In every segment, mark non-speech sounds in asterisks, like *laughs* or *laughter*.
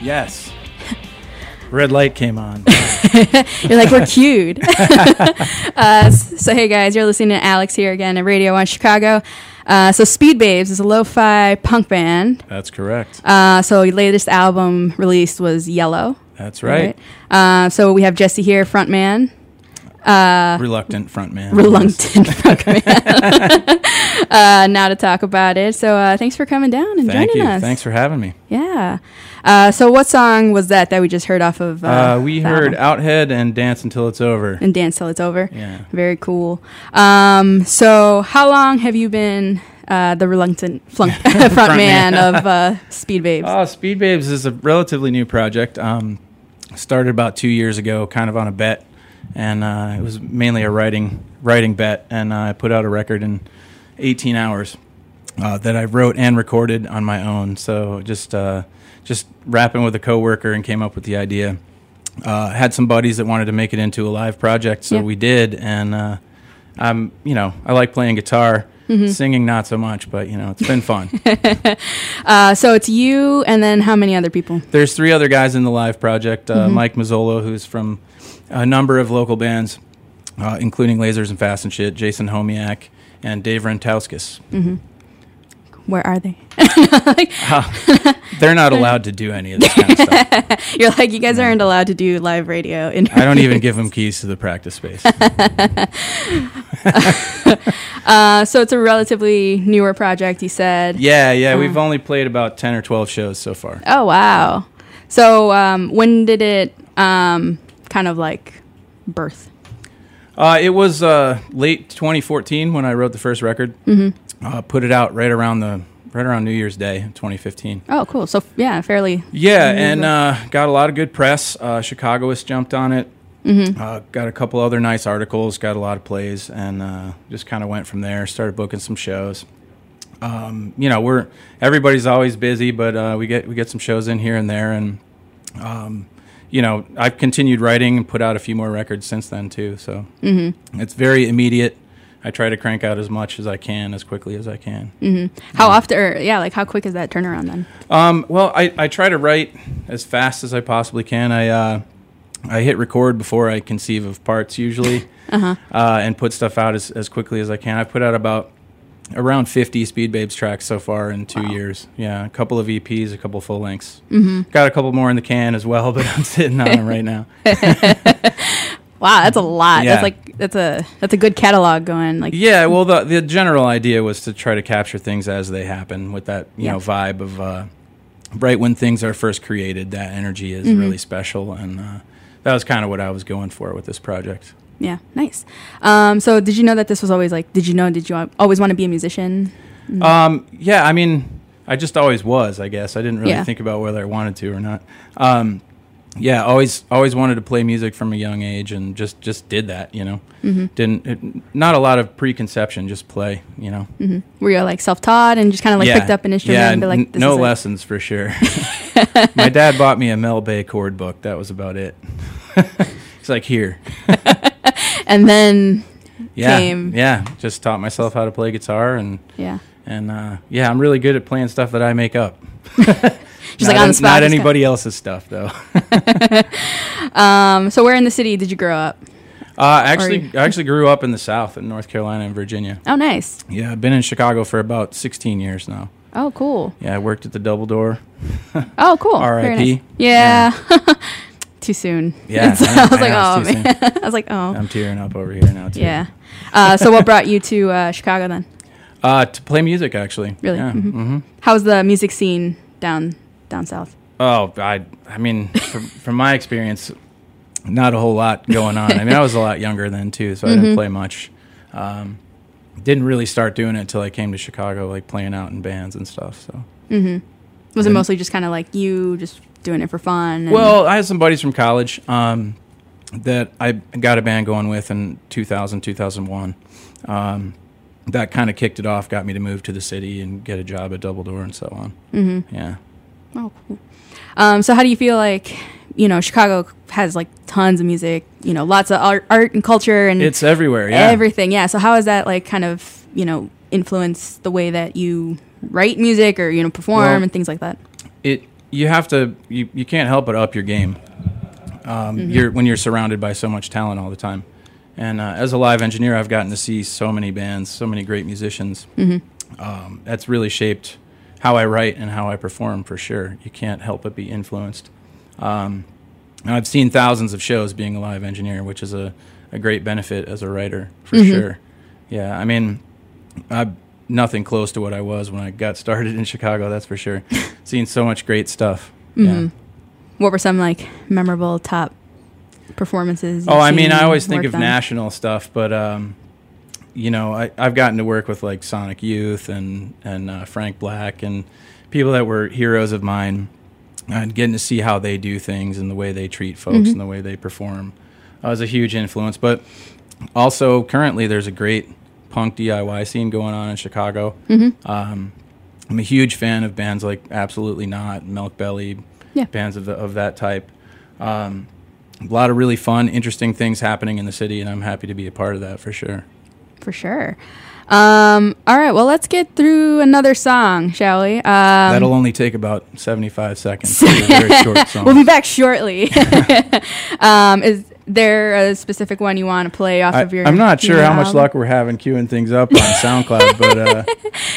Yes. Red light came on. *laughs* You're like, we're cued. *laughs* uh, so, hey guys, you're listening to Alex here again at Radio 1 Chicago. Uh, so, Speed Babes is a lo fi punk band. That's correct. Uh, so, your latest album released was Yellow. That's right. Uh, so, we have Jesse here, frontman. Reluctant front man. Reluctant frontman. *laughs* uh, now to talk about it. So, uh, thanks for coming down and Thank joining you. us. Thanks for having me. Yeah. Uh, so, what song was that that we just heard off of? Uh, Uh, we heard album? Outhead and Dance Until It's Over. and dance till it's over. Yeah. Very cool. Um, so, how long have you been uh, the reluctant flunk- *laughs* *laughs* front man of uh, Speed Babes? Oh, Speed Babes is a relatively new project. Um, started about two years ago, kind of on a bet, and uh, it was mainly a writing writing bet. And uh, I put out a record in 18 hours uh, that I wrote and recorded on my own. So just uh, just rapping with a coworker and came up with the idea. Uh, had some buddies that wanted to make it into a live project, so Yeah. we did. And uh, I'm, you know, I like playing guitar. Singing not so much, but you know it's been fun. *laughs* Uh, so it's you, and then how many other people? There's three other guys in the live project. Uh, Mike Mazzolo, who's from a number of local bands, uh, including Lasers and Fast and Shit, Jason Homiak, and Dave Rentauskis. Where are they? *laughs* They're not allowed to do any of this kind of stuff. *laughs* You're like, you guys aren't allowed to do live radio. In- I don't even give them keys to the practice space. *laughs* uh, so it's a relatively newer project, you said. Yeah, yeah, we've only played about 10 or 12 shows so far. Oh, wow. So um, when did it um, kind of like birth? Uh, it was uh, late 2014 when I wrote the first record. Mm-hmm. Uh, put it out right around the right around New Year's Day, 2015. Oh, cool. So yeah, fairly. Yeah, and uh, got a lot of good press. Uh, Chicagoist jumped on it. Uh, got a couple other nice articles. Got a lot of plays, and uh, just kind of went from there. Started booking some shows. Um, you know, we're everybody's always busy, but uh, we get we get some shows in here and there, and um, you know, I've continued writing and put out a few more records since then too. So it's very immediate. I try to crank out as much as I can, as quickly as I can. How often? Or, yeah, like how quick is that turnaround then? Um, well, I, I try to write as fast as I possibly can. I uh, I hit record before I conceive of parts usually, *laughs* uh and put stuff out as, as quickly as I can. I've put out about around 50 Speed Babes tracks so far in two years. Yeah, a couple of EPs, a couple full lengths. Mm-hmm. Got a couple more in the can as well, *laughs* but I'm sitting on them right now. *laughs* Wow, that's a lot. Yeah. That's like that's a that's a good catalog going. Like Yeah, well, the the general idea was to try to capture things as they happen with that you Yeah. know vibe of uh, right when things are first created. That energy is really special, and uh, that was kind of what I was going for with this project. Yeah, nice. Um, so did you know that this was always like? Did you know? Did you always want to be a musician? Um, yeah, I mean, I just always was. I guess I didn't really Yeah. think about whether I wanted to or not. Um, yeah, always always wanted to play music from a young age, and just just did that. You know, Mm-hmm. didn't it, not a lot of preconception, just play. You know, Were you like self-taught and just kind of like yeah. picked up an instrument Yeah, and be like, this no is it? lessons for sure. *laughs* My dad bought me a Mel Bay chord book. That was about it. *laughs* He's like, here. *laughs* And then Yeah, Came. yeah. Just taught myself how to play guitar, and yeah, and uh, yeah, I'm really good at playing stuff that I make up. *laughs* just like Not on the spot. Not just kinda- anybody else's stuff though. *laughs* Um, so where in the city did you grow up? Uh, actually, I actually grew up in the South, in North Carolina and Virginia. Oh, nice. Yeah, I've been in Chicago for about 16 years now. Oh, cool. Yeah, I worked at the Double Door. Oh, cool. *laughs* R.I.P.. nice. Yeah. Too soon. Yeah, *laughs* So I- was like, oh man. *laughs* I was like, oh. I'm tearing up over here now too. Yeah. Uh, so what brought you to uh, Chicago then? *laughs* Uh, to play music, actually. Really? Yeah. Mhm. hmm How's the music scene down down south? Oh, I, I mean, from, from my experience, not a whole lot going on. I mean, I was a lot younger then too, so I Mm-hmm. didn't play much. Um, didn't really start doing it until I came to Chicago, like playing out in bands and stuff. So. Was it mostly just kind of like you just doing it for fun? and- Well, I had some buddies from college um, that I got a band going with in 2000, 2001. Um, that kind of kicked it off, got me to move to the city and get a job at Double Door and so on. Mm-hmm. Yeah. oh, cool. Um, so how do you feel like you know Chicago has like tons of music, you know, lots of art, art and culture and It's everywhere. Yeah. everything. Yeah. So how has that like kind of you know influenced the way that you write music or you know perform Well, and things like that? it you have to you, you can't help but up your game. Um, Mm-hmm. You're when you're surrounded by so much talent all the time. And uh, as a live engineer, I've gotten to see so many bands, so many great musicians. Mm-hmm. Um, that's really shaped how I write and how I perform for sure. You can't help but be influenced. Um, and I've seen thousands of shows being a live engineer, which is a, a great benefit as a writer for Mm-hmm. sure. Yeah, I mean, I'm nothing close to what I was when I got started in Chicago. That's for sure. *laughs* Seen so much great stuff. Mm-hmm. Yeah. What were some like memorable top performances? Oh, I mean, I always think of on? national stuff, but um, you know, I, I've gotten to work with like Sonic Youth and and uh, Frank Black and people that were heroes of mine, and getting to see how they do things and the way they treat folks Mm-hmm. and the way they perform uh, was a huge influence. But also, currently, there's a great punk DIY scene going on in Chicago. Mm-hmm. Um, I'm a huge fan of bands like Absolutely Not, Milk Belly, Yeah. bands of, the, of that type. Um, a lot of really fun, interesting things happening in the city, and I'm happy to be a part of that for sure. for sure. Um, all right, well, let's get through another song, shall we? Um, That'll only take about 75 seconds. *laughs* A very short song. we'll be back shortly. *laughs* um, is there a specific one you want to play off I, of your? I'm not sure how much luck we're having queuing things up on *laughs* SoundCloud, but uh,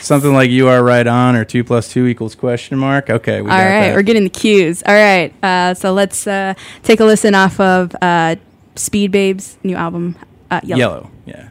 something like "You Are Right On" or "Two plus two equals question mark." Okay, we All got right, we're getting the cues. All right, uh, so let's uh, take a listen off of uh, Speed Babes' new album, uh, Yellow. Yellow. Yeah.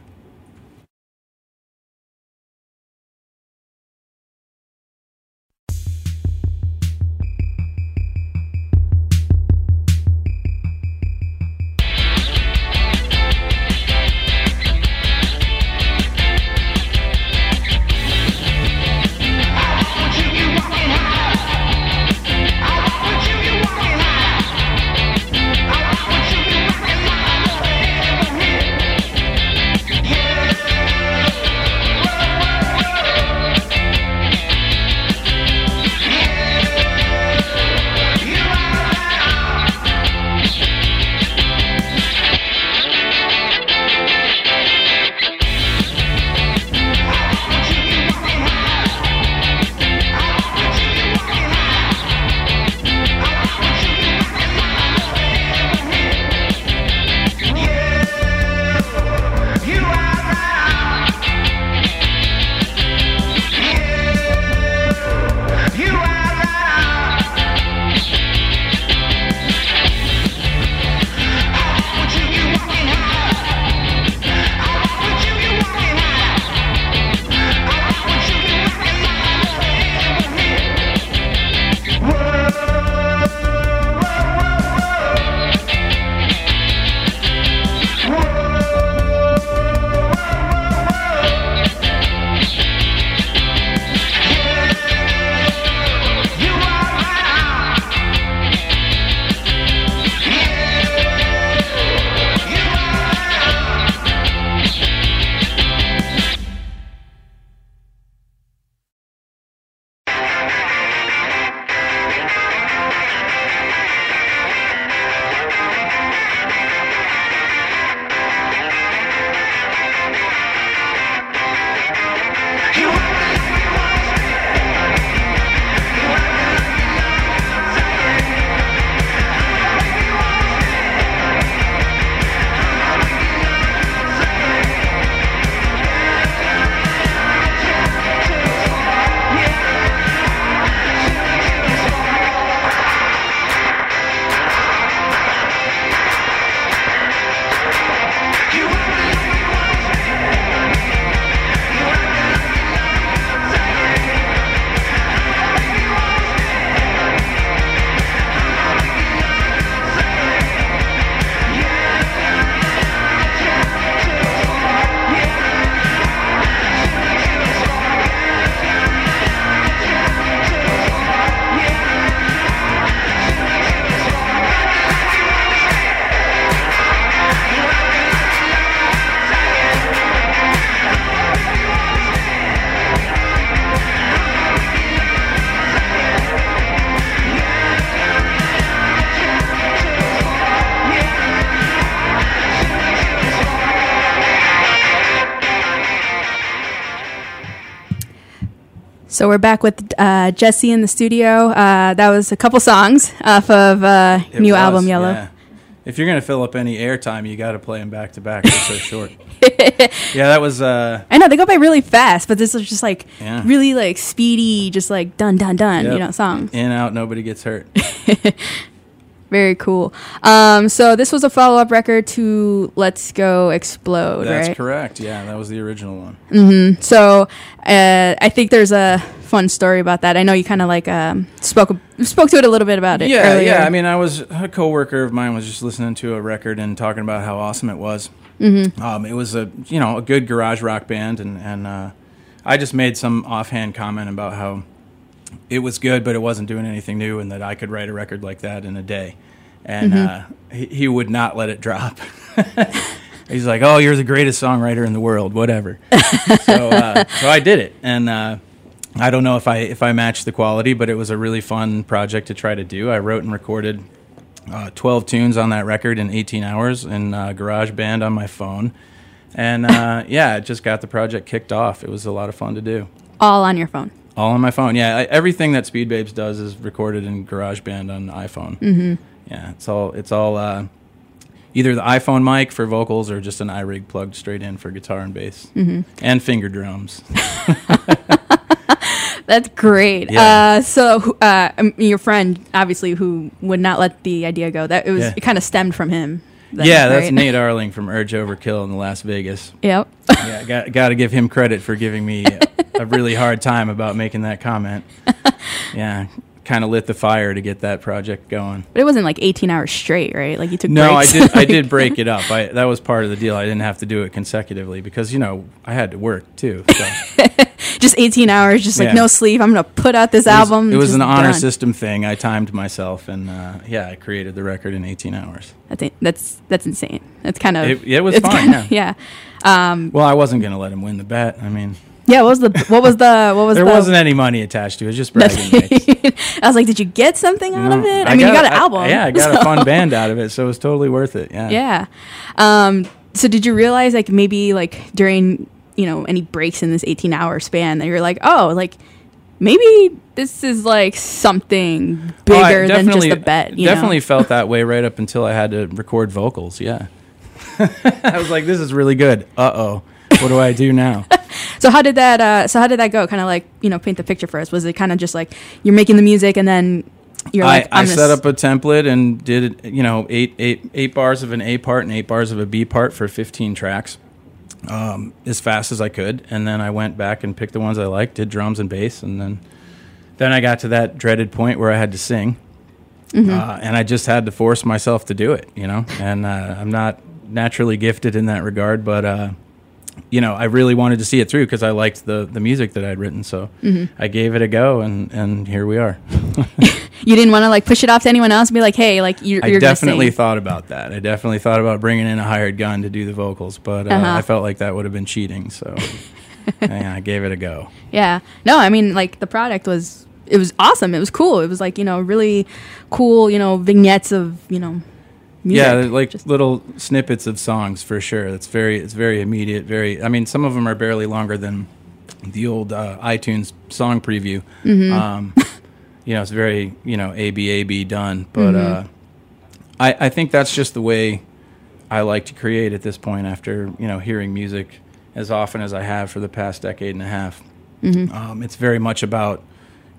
So we're back with uh, Jesse in the studio. Uh, that was a couple songs off of uh, new was, album Yellow. yeah. If you're gonna fill up any airtime, you got to play them back to back. They're so short. *laughs* yeah, that was. Uh, I know they go by really fast, but this was just like Yeah. really like speedy, just like dun dun dun, you know, songs. in out, nobody gets hurt. *laughs* Very cool. Um, so this was a follow up record to Let's Go Explode, That's right? correct. Yeah, that was the original one. So uh, I think there's a fun story about that. I know you kind of like um, spoke spoke to it a little bit about it. Yeah, earlier. yeah. I mean, I was a coworker of mine was just listening to a record and talking about how awesome it was. Mm-hmm. Um, it was a you know a good garage rock band, and and uh, I just made some offhand comment about how it was good, but it wasn't doing anything new, and that I could write a record like that in a day. And uh, he, he would not let it drop. *laughs* He's like, "Oh, you're the greatest songwriter in the world, whatever." *laughs* so, uh, so I did it, and uh, I don't know if I if I matched the quality, but it was a really fun project to try to do. I wrote and recorded uh, 12 tunes on that record in 18 hours in uh, GarageBand on my phone, and uh, *laughs* yeah, it just got the project kicked off. It was a lot of fun to do. all on your phone. All on my phone. Yeah, I, everything that Speed Babes does is recorded in GarageBand on iPhone. Mm-hmm. Yeah, it's all it's all uh, either the iPhone mic for vocals or just an iRig plugged straight in for guitar and bass Mm-hmm. and finger drums. *laughs* *laughs* That's great. Yeah. Uh, so uh, um, your friend, obviously, who would not let the idea go. That it was Yeah. it kind of stemmed from him. Then, yeah, that's? Nate Arling from Urge Overkill in the Las Vegas. Yep. Yeah, got got to give him credit for giving me a, really hard time about making that comment. *laughs* Yeah, kind of lit the fire to get that project going. But it wasn't like 18 hours straight, right? Like you took No, I did. I did break *laughs* it up. I, that was part of the deal. I didn't have to do it consecutively because you know I had to work too. So *laughs* just 18 hours, just like Yeah. no sleep. I'm gonna put out this it was, album. it was an honor done. system thing. I timed myself, and uh, yeah, I created the record in 18 hours. I think that's that's insane. That's kind of It- it was fun, kinda- yeah. Well, I wasn't going to let him win the bet. I mean, Yeah. What was the what was the what was *laughs* there the wasn't any money attached to it. It was just bragging *laughs* rights. *laughs* I was like, did you get something out of it? I, mean, you got an I- album. yeah, I got so- a fun band out of it, so it was totally worth it. Yeah. Yeah. Um, so did you realize like maybe like during you know any breaks in this 18 hour span that you're like oh like maybe this is like something Oh, bigger than just a bet. You definitely Know? felt that way right up until I had to record vocals. Yeah, *laughs* I was like, "This is really good." Uh oh, what do I do now? *laughs* So how did that? Uh, so how did that go? Kind of like you know paint the picture for us. Was it kind of just like you're making the music and then you're I, like I set up a template and did you know eight eight eight bars of an A part and eight bars of a B part for 15 tracks. Um, as fast as I could, and then I went back and picked the ones I liked, did drums and bass, and then then I got to that dreaded point where I had to sing, Mm-hmm. uh, and I just had to force myself to do it, you know. And uh, I'm not naturally gifted in that regard, but uh, you know, I really wanted to see it through because I liked the the music that I'd written, so Mm-hmm. I gave it a go, and and here we are. *laughs* you didn't want to like push it off to anyone else and be like hey like you're, I you're definitely thought about that. I definitely thought about bringing in a hired gun to do the vocals, but uh, Uh-huh. I felt like that would have been cheating, so *laughs* yeah, I gave it a go. Yeah. No, I mean, like the product was it was awesome. It was cool. It was like you know really cool. You know vignettes of you know. Music. Yeah, like Just- little snippets of songs for sure. It's very it's very immediate. Very. I mean, some of them are barely longer than the old uh, iTunes song preview. Mm-hmm. Um, *laughs* you know, it's very you know A B A B done, but Mm-hmm. uh, I I think that's just the way I like to create at this point. After you know hearing music as often as I have for the past decade and a half, Mm-hmm. um, it's very much about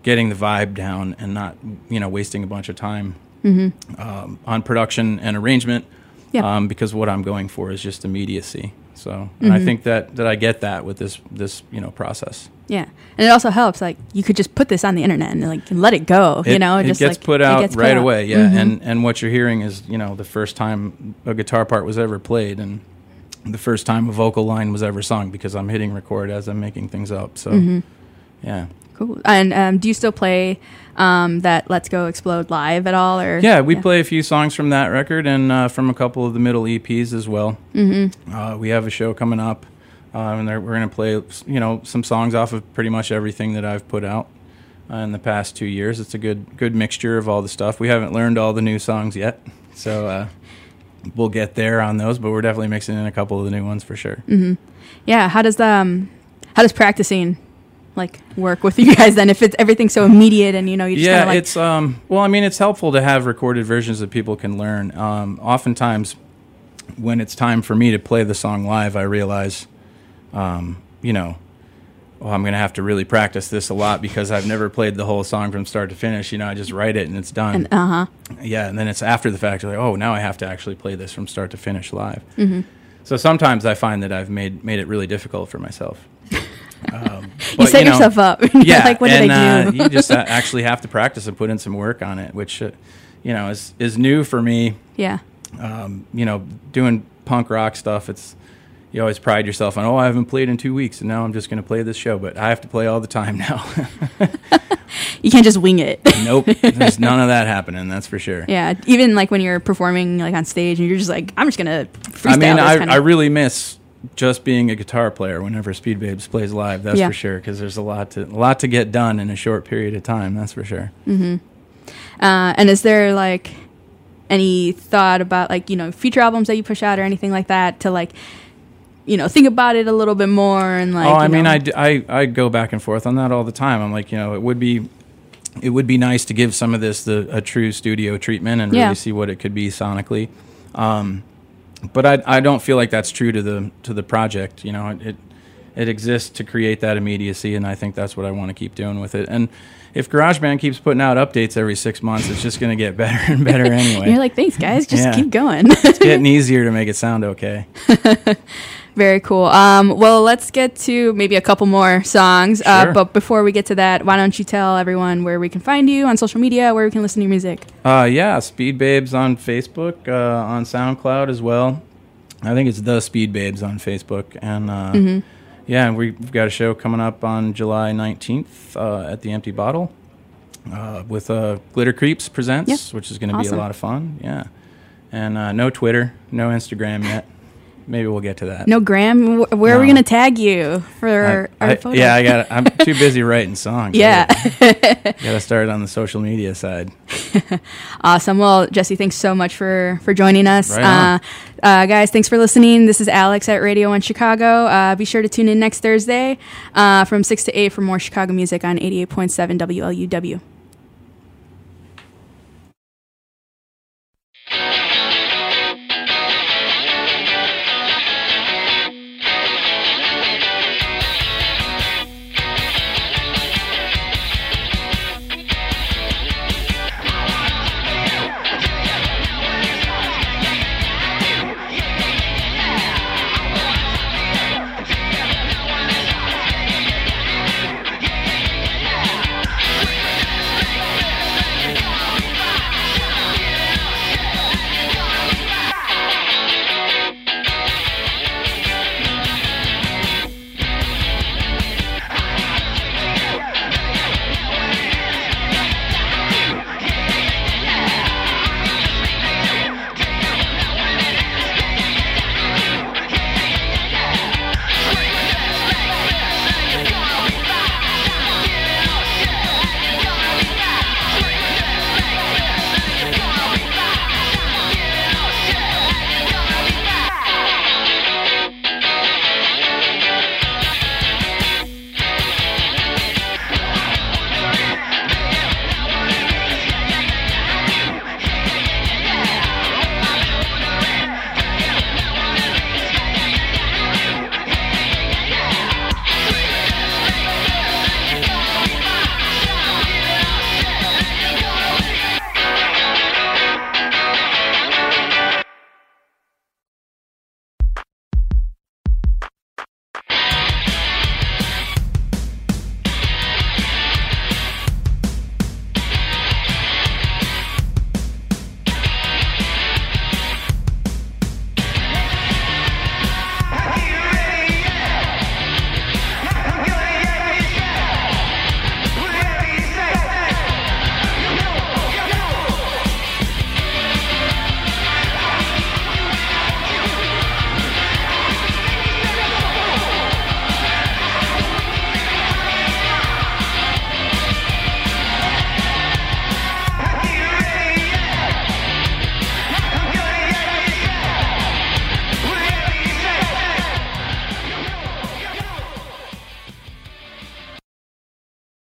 getting the vibe down and not you know wasting a bunch of time um, on production and arrangement. Yeah. Um, because what I'm going for is just immediacy. So, and I think that that I get that with this this you know process. yeah, and it also helps. Like you could just put this on the internet and like let it go. you know, it just gets like, put it out gets put right out. away. Yeah, Mhm. and and what you're hearing is you know the first time a guitar part was ever played and the first time a vocal line was ever sung because I'm hitting record as I'm making things up. So, Mm-hmm. yeah. Cool. And um, do you still play um, that "Let's Go Explode" live at all? Or Yeah, we play a few songs from that record and uh, from a couple of the middle EPs as well. Mm-hmm. Uh, we have a show coming up, uh, and we're going to play, you know, some songs off of pretty much everything that I've put out uh, in the past two years. It's a good good mixture of all the stuff. We haven't learned all the new songs yet, so uh, we'll get there on those. But we're definitely mixing in a couple of the new ones for sure. Yeah. How does the um, how does practicing like work with *laughs* you guys then if it's everything's so immediate and you know you just yeah, like it's um. Well, I mean, it's helpful to have recorded versions that people can learn. Um, oftentimes, when it's time for me to play the song live, I realize, um, you know, well, I'm going to have to really practice this a lot because I've never played the whole song from start to finish. You know, I just write it and it's done. uh huh. yeah, and then it's after the fact, like, oh, now I have to actually play this from start to finish live. Mm-hmm. So sometimes I find that I've made made it really difficult for myself. Um, *laughs* You but, set know, yourself up. *laughs* Yeah, like what did and, I do? uh, you *laughs* just uh, actually have to practice and put in some work on it, which uh, you know is is new for me. yeah. Um, you know, doing punk rock stuff. It's you always pride yourself on. Oh, I haven't played in two weeks, and now I'm just going to play this show. But I have to play all the time now. You can't just wing it. nope, there's none of that happening. That's for sure. yeah. Even like when you're performing like on stage and you're just like I'm just gonna freestyle I mean, I. I really miss just being a guitar player whenever Speed Babes plays live. That's Yeah. for sure. Because there's a lot to a lot to get done in a short period of time. That's for sure. Uh, and is there like any thought about like you know future albums that you push out or anything like that to like you know think about it a little bit more and like oh, I mean, know- I, d- I I go back and forth on that all the time. I'm like, you know, it would be it would be nice to give some of this the a true studio treatment and Yeah. really see what it could be sonically. Um, but I I don't feel like that's true to the to the project. You know, it it exists to create that immediacy, and I think that's what I want to keep doing with it. And if GarageBand keeps putting out updates every six months, it's just going to get *laughs* better and better *laughs* anyway. you're like thanks guys just Yeah. keep going it's getting *laughs* easier to make it sound okay. Very cool um well let's get to maybe a couple more songs uh, Sure. but before we get to that why don't you tell everyone where we can find you on social media where we can listen to your music Uh, yeah, Speed Babes on Facebook, uh, on SoundCloud as well. I think it's the Speed Babes on Facebook, and uh, Mm-hmm. yeah, and we've got a show coming up on July nineteenth uh, at the Empty Bottle uh, with uh, Glitter Creeps presents, Yeah. which is going to be a lot of fun. Yeah, and uh, no Twitter, no Instagram yet. Maybe we'll get to that. no graham wh- where are we gonna tag you for I- our I- photo yeah, I got. I'm *laughs* too busy writing songs. yeah got *laughs* to start on the social media side. *laughs* Awesome. Well, Jesse, thanks so much for for joining us. Right uh, uh, guys, thanks for listening. This is Alex at Radio One Chicago. Uh, be sure to tune in next Thursday uh, from six to eight for more Chicago music on eighty eight point seven WLUW.